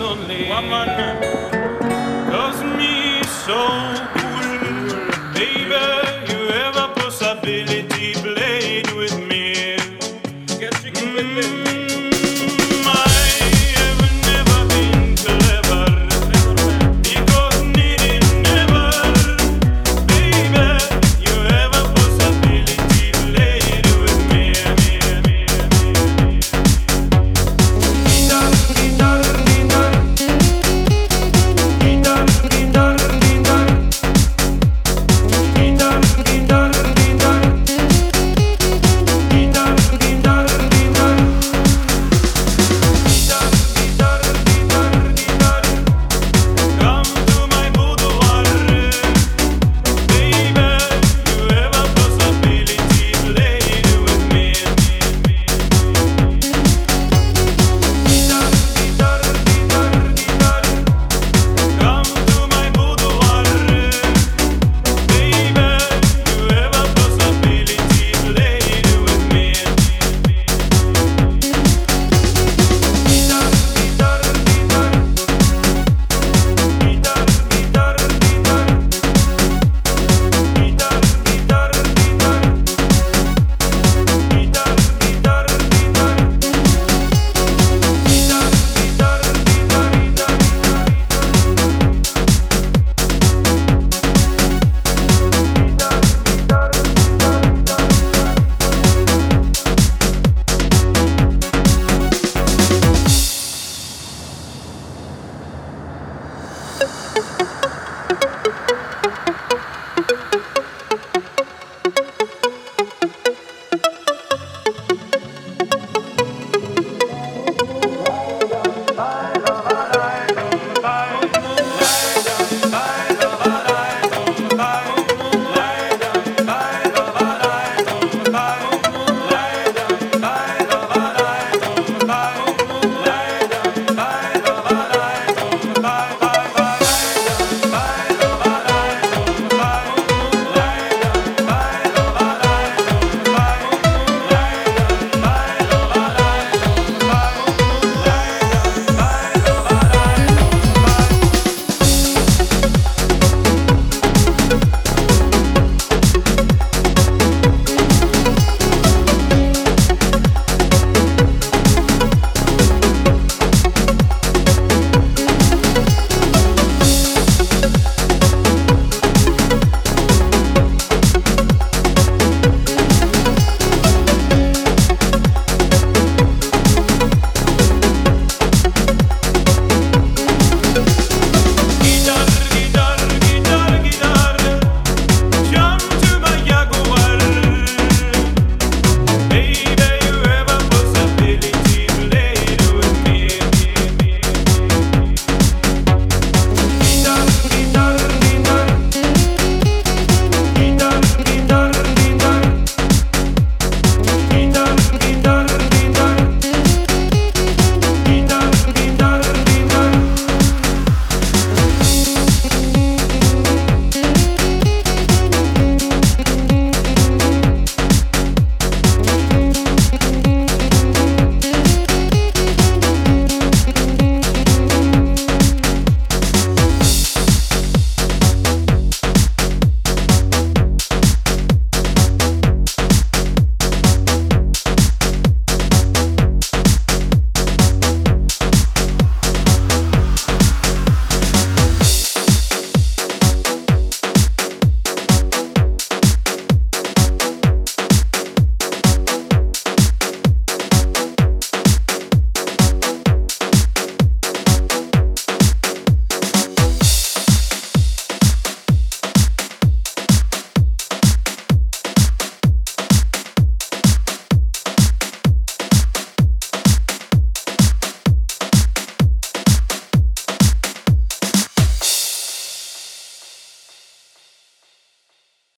lonely woman does me so cool. Baby, you have a possibility, played with me. You mm. with me. Mm.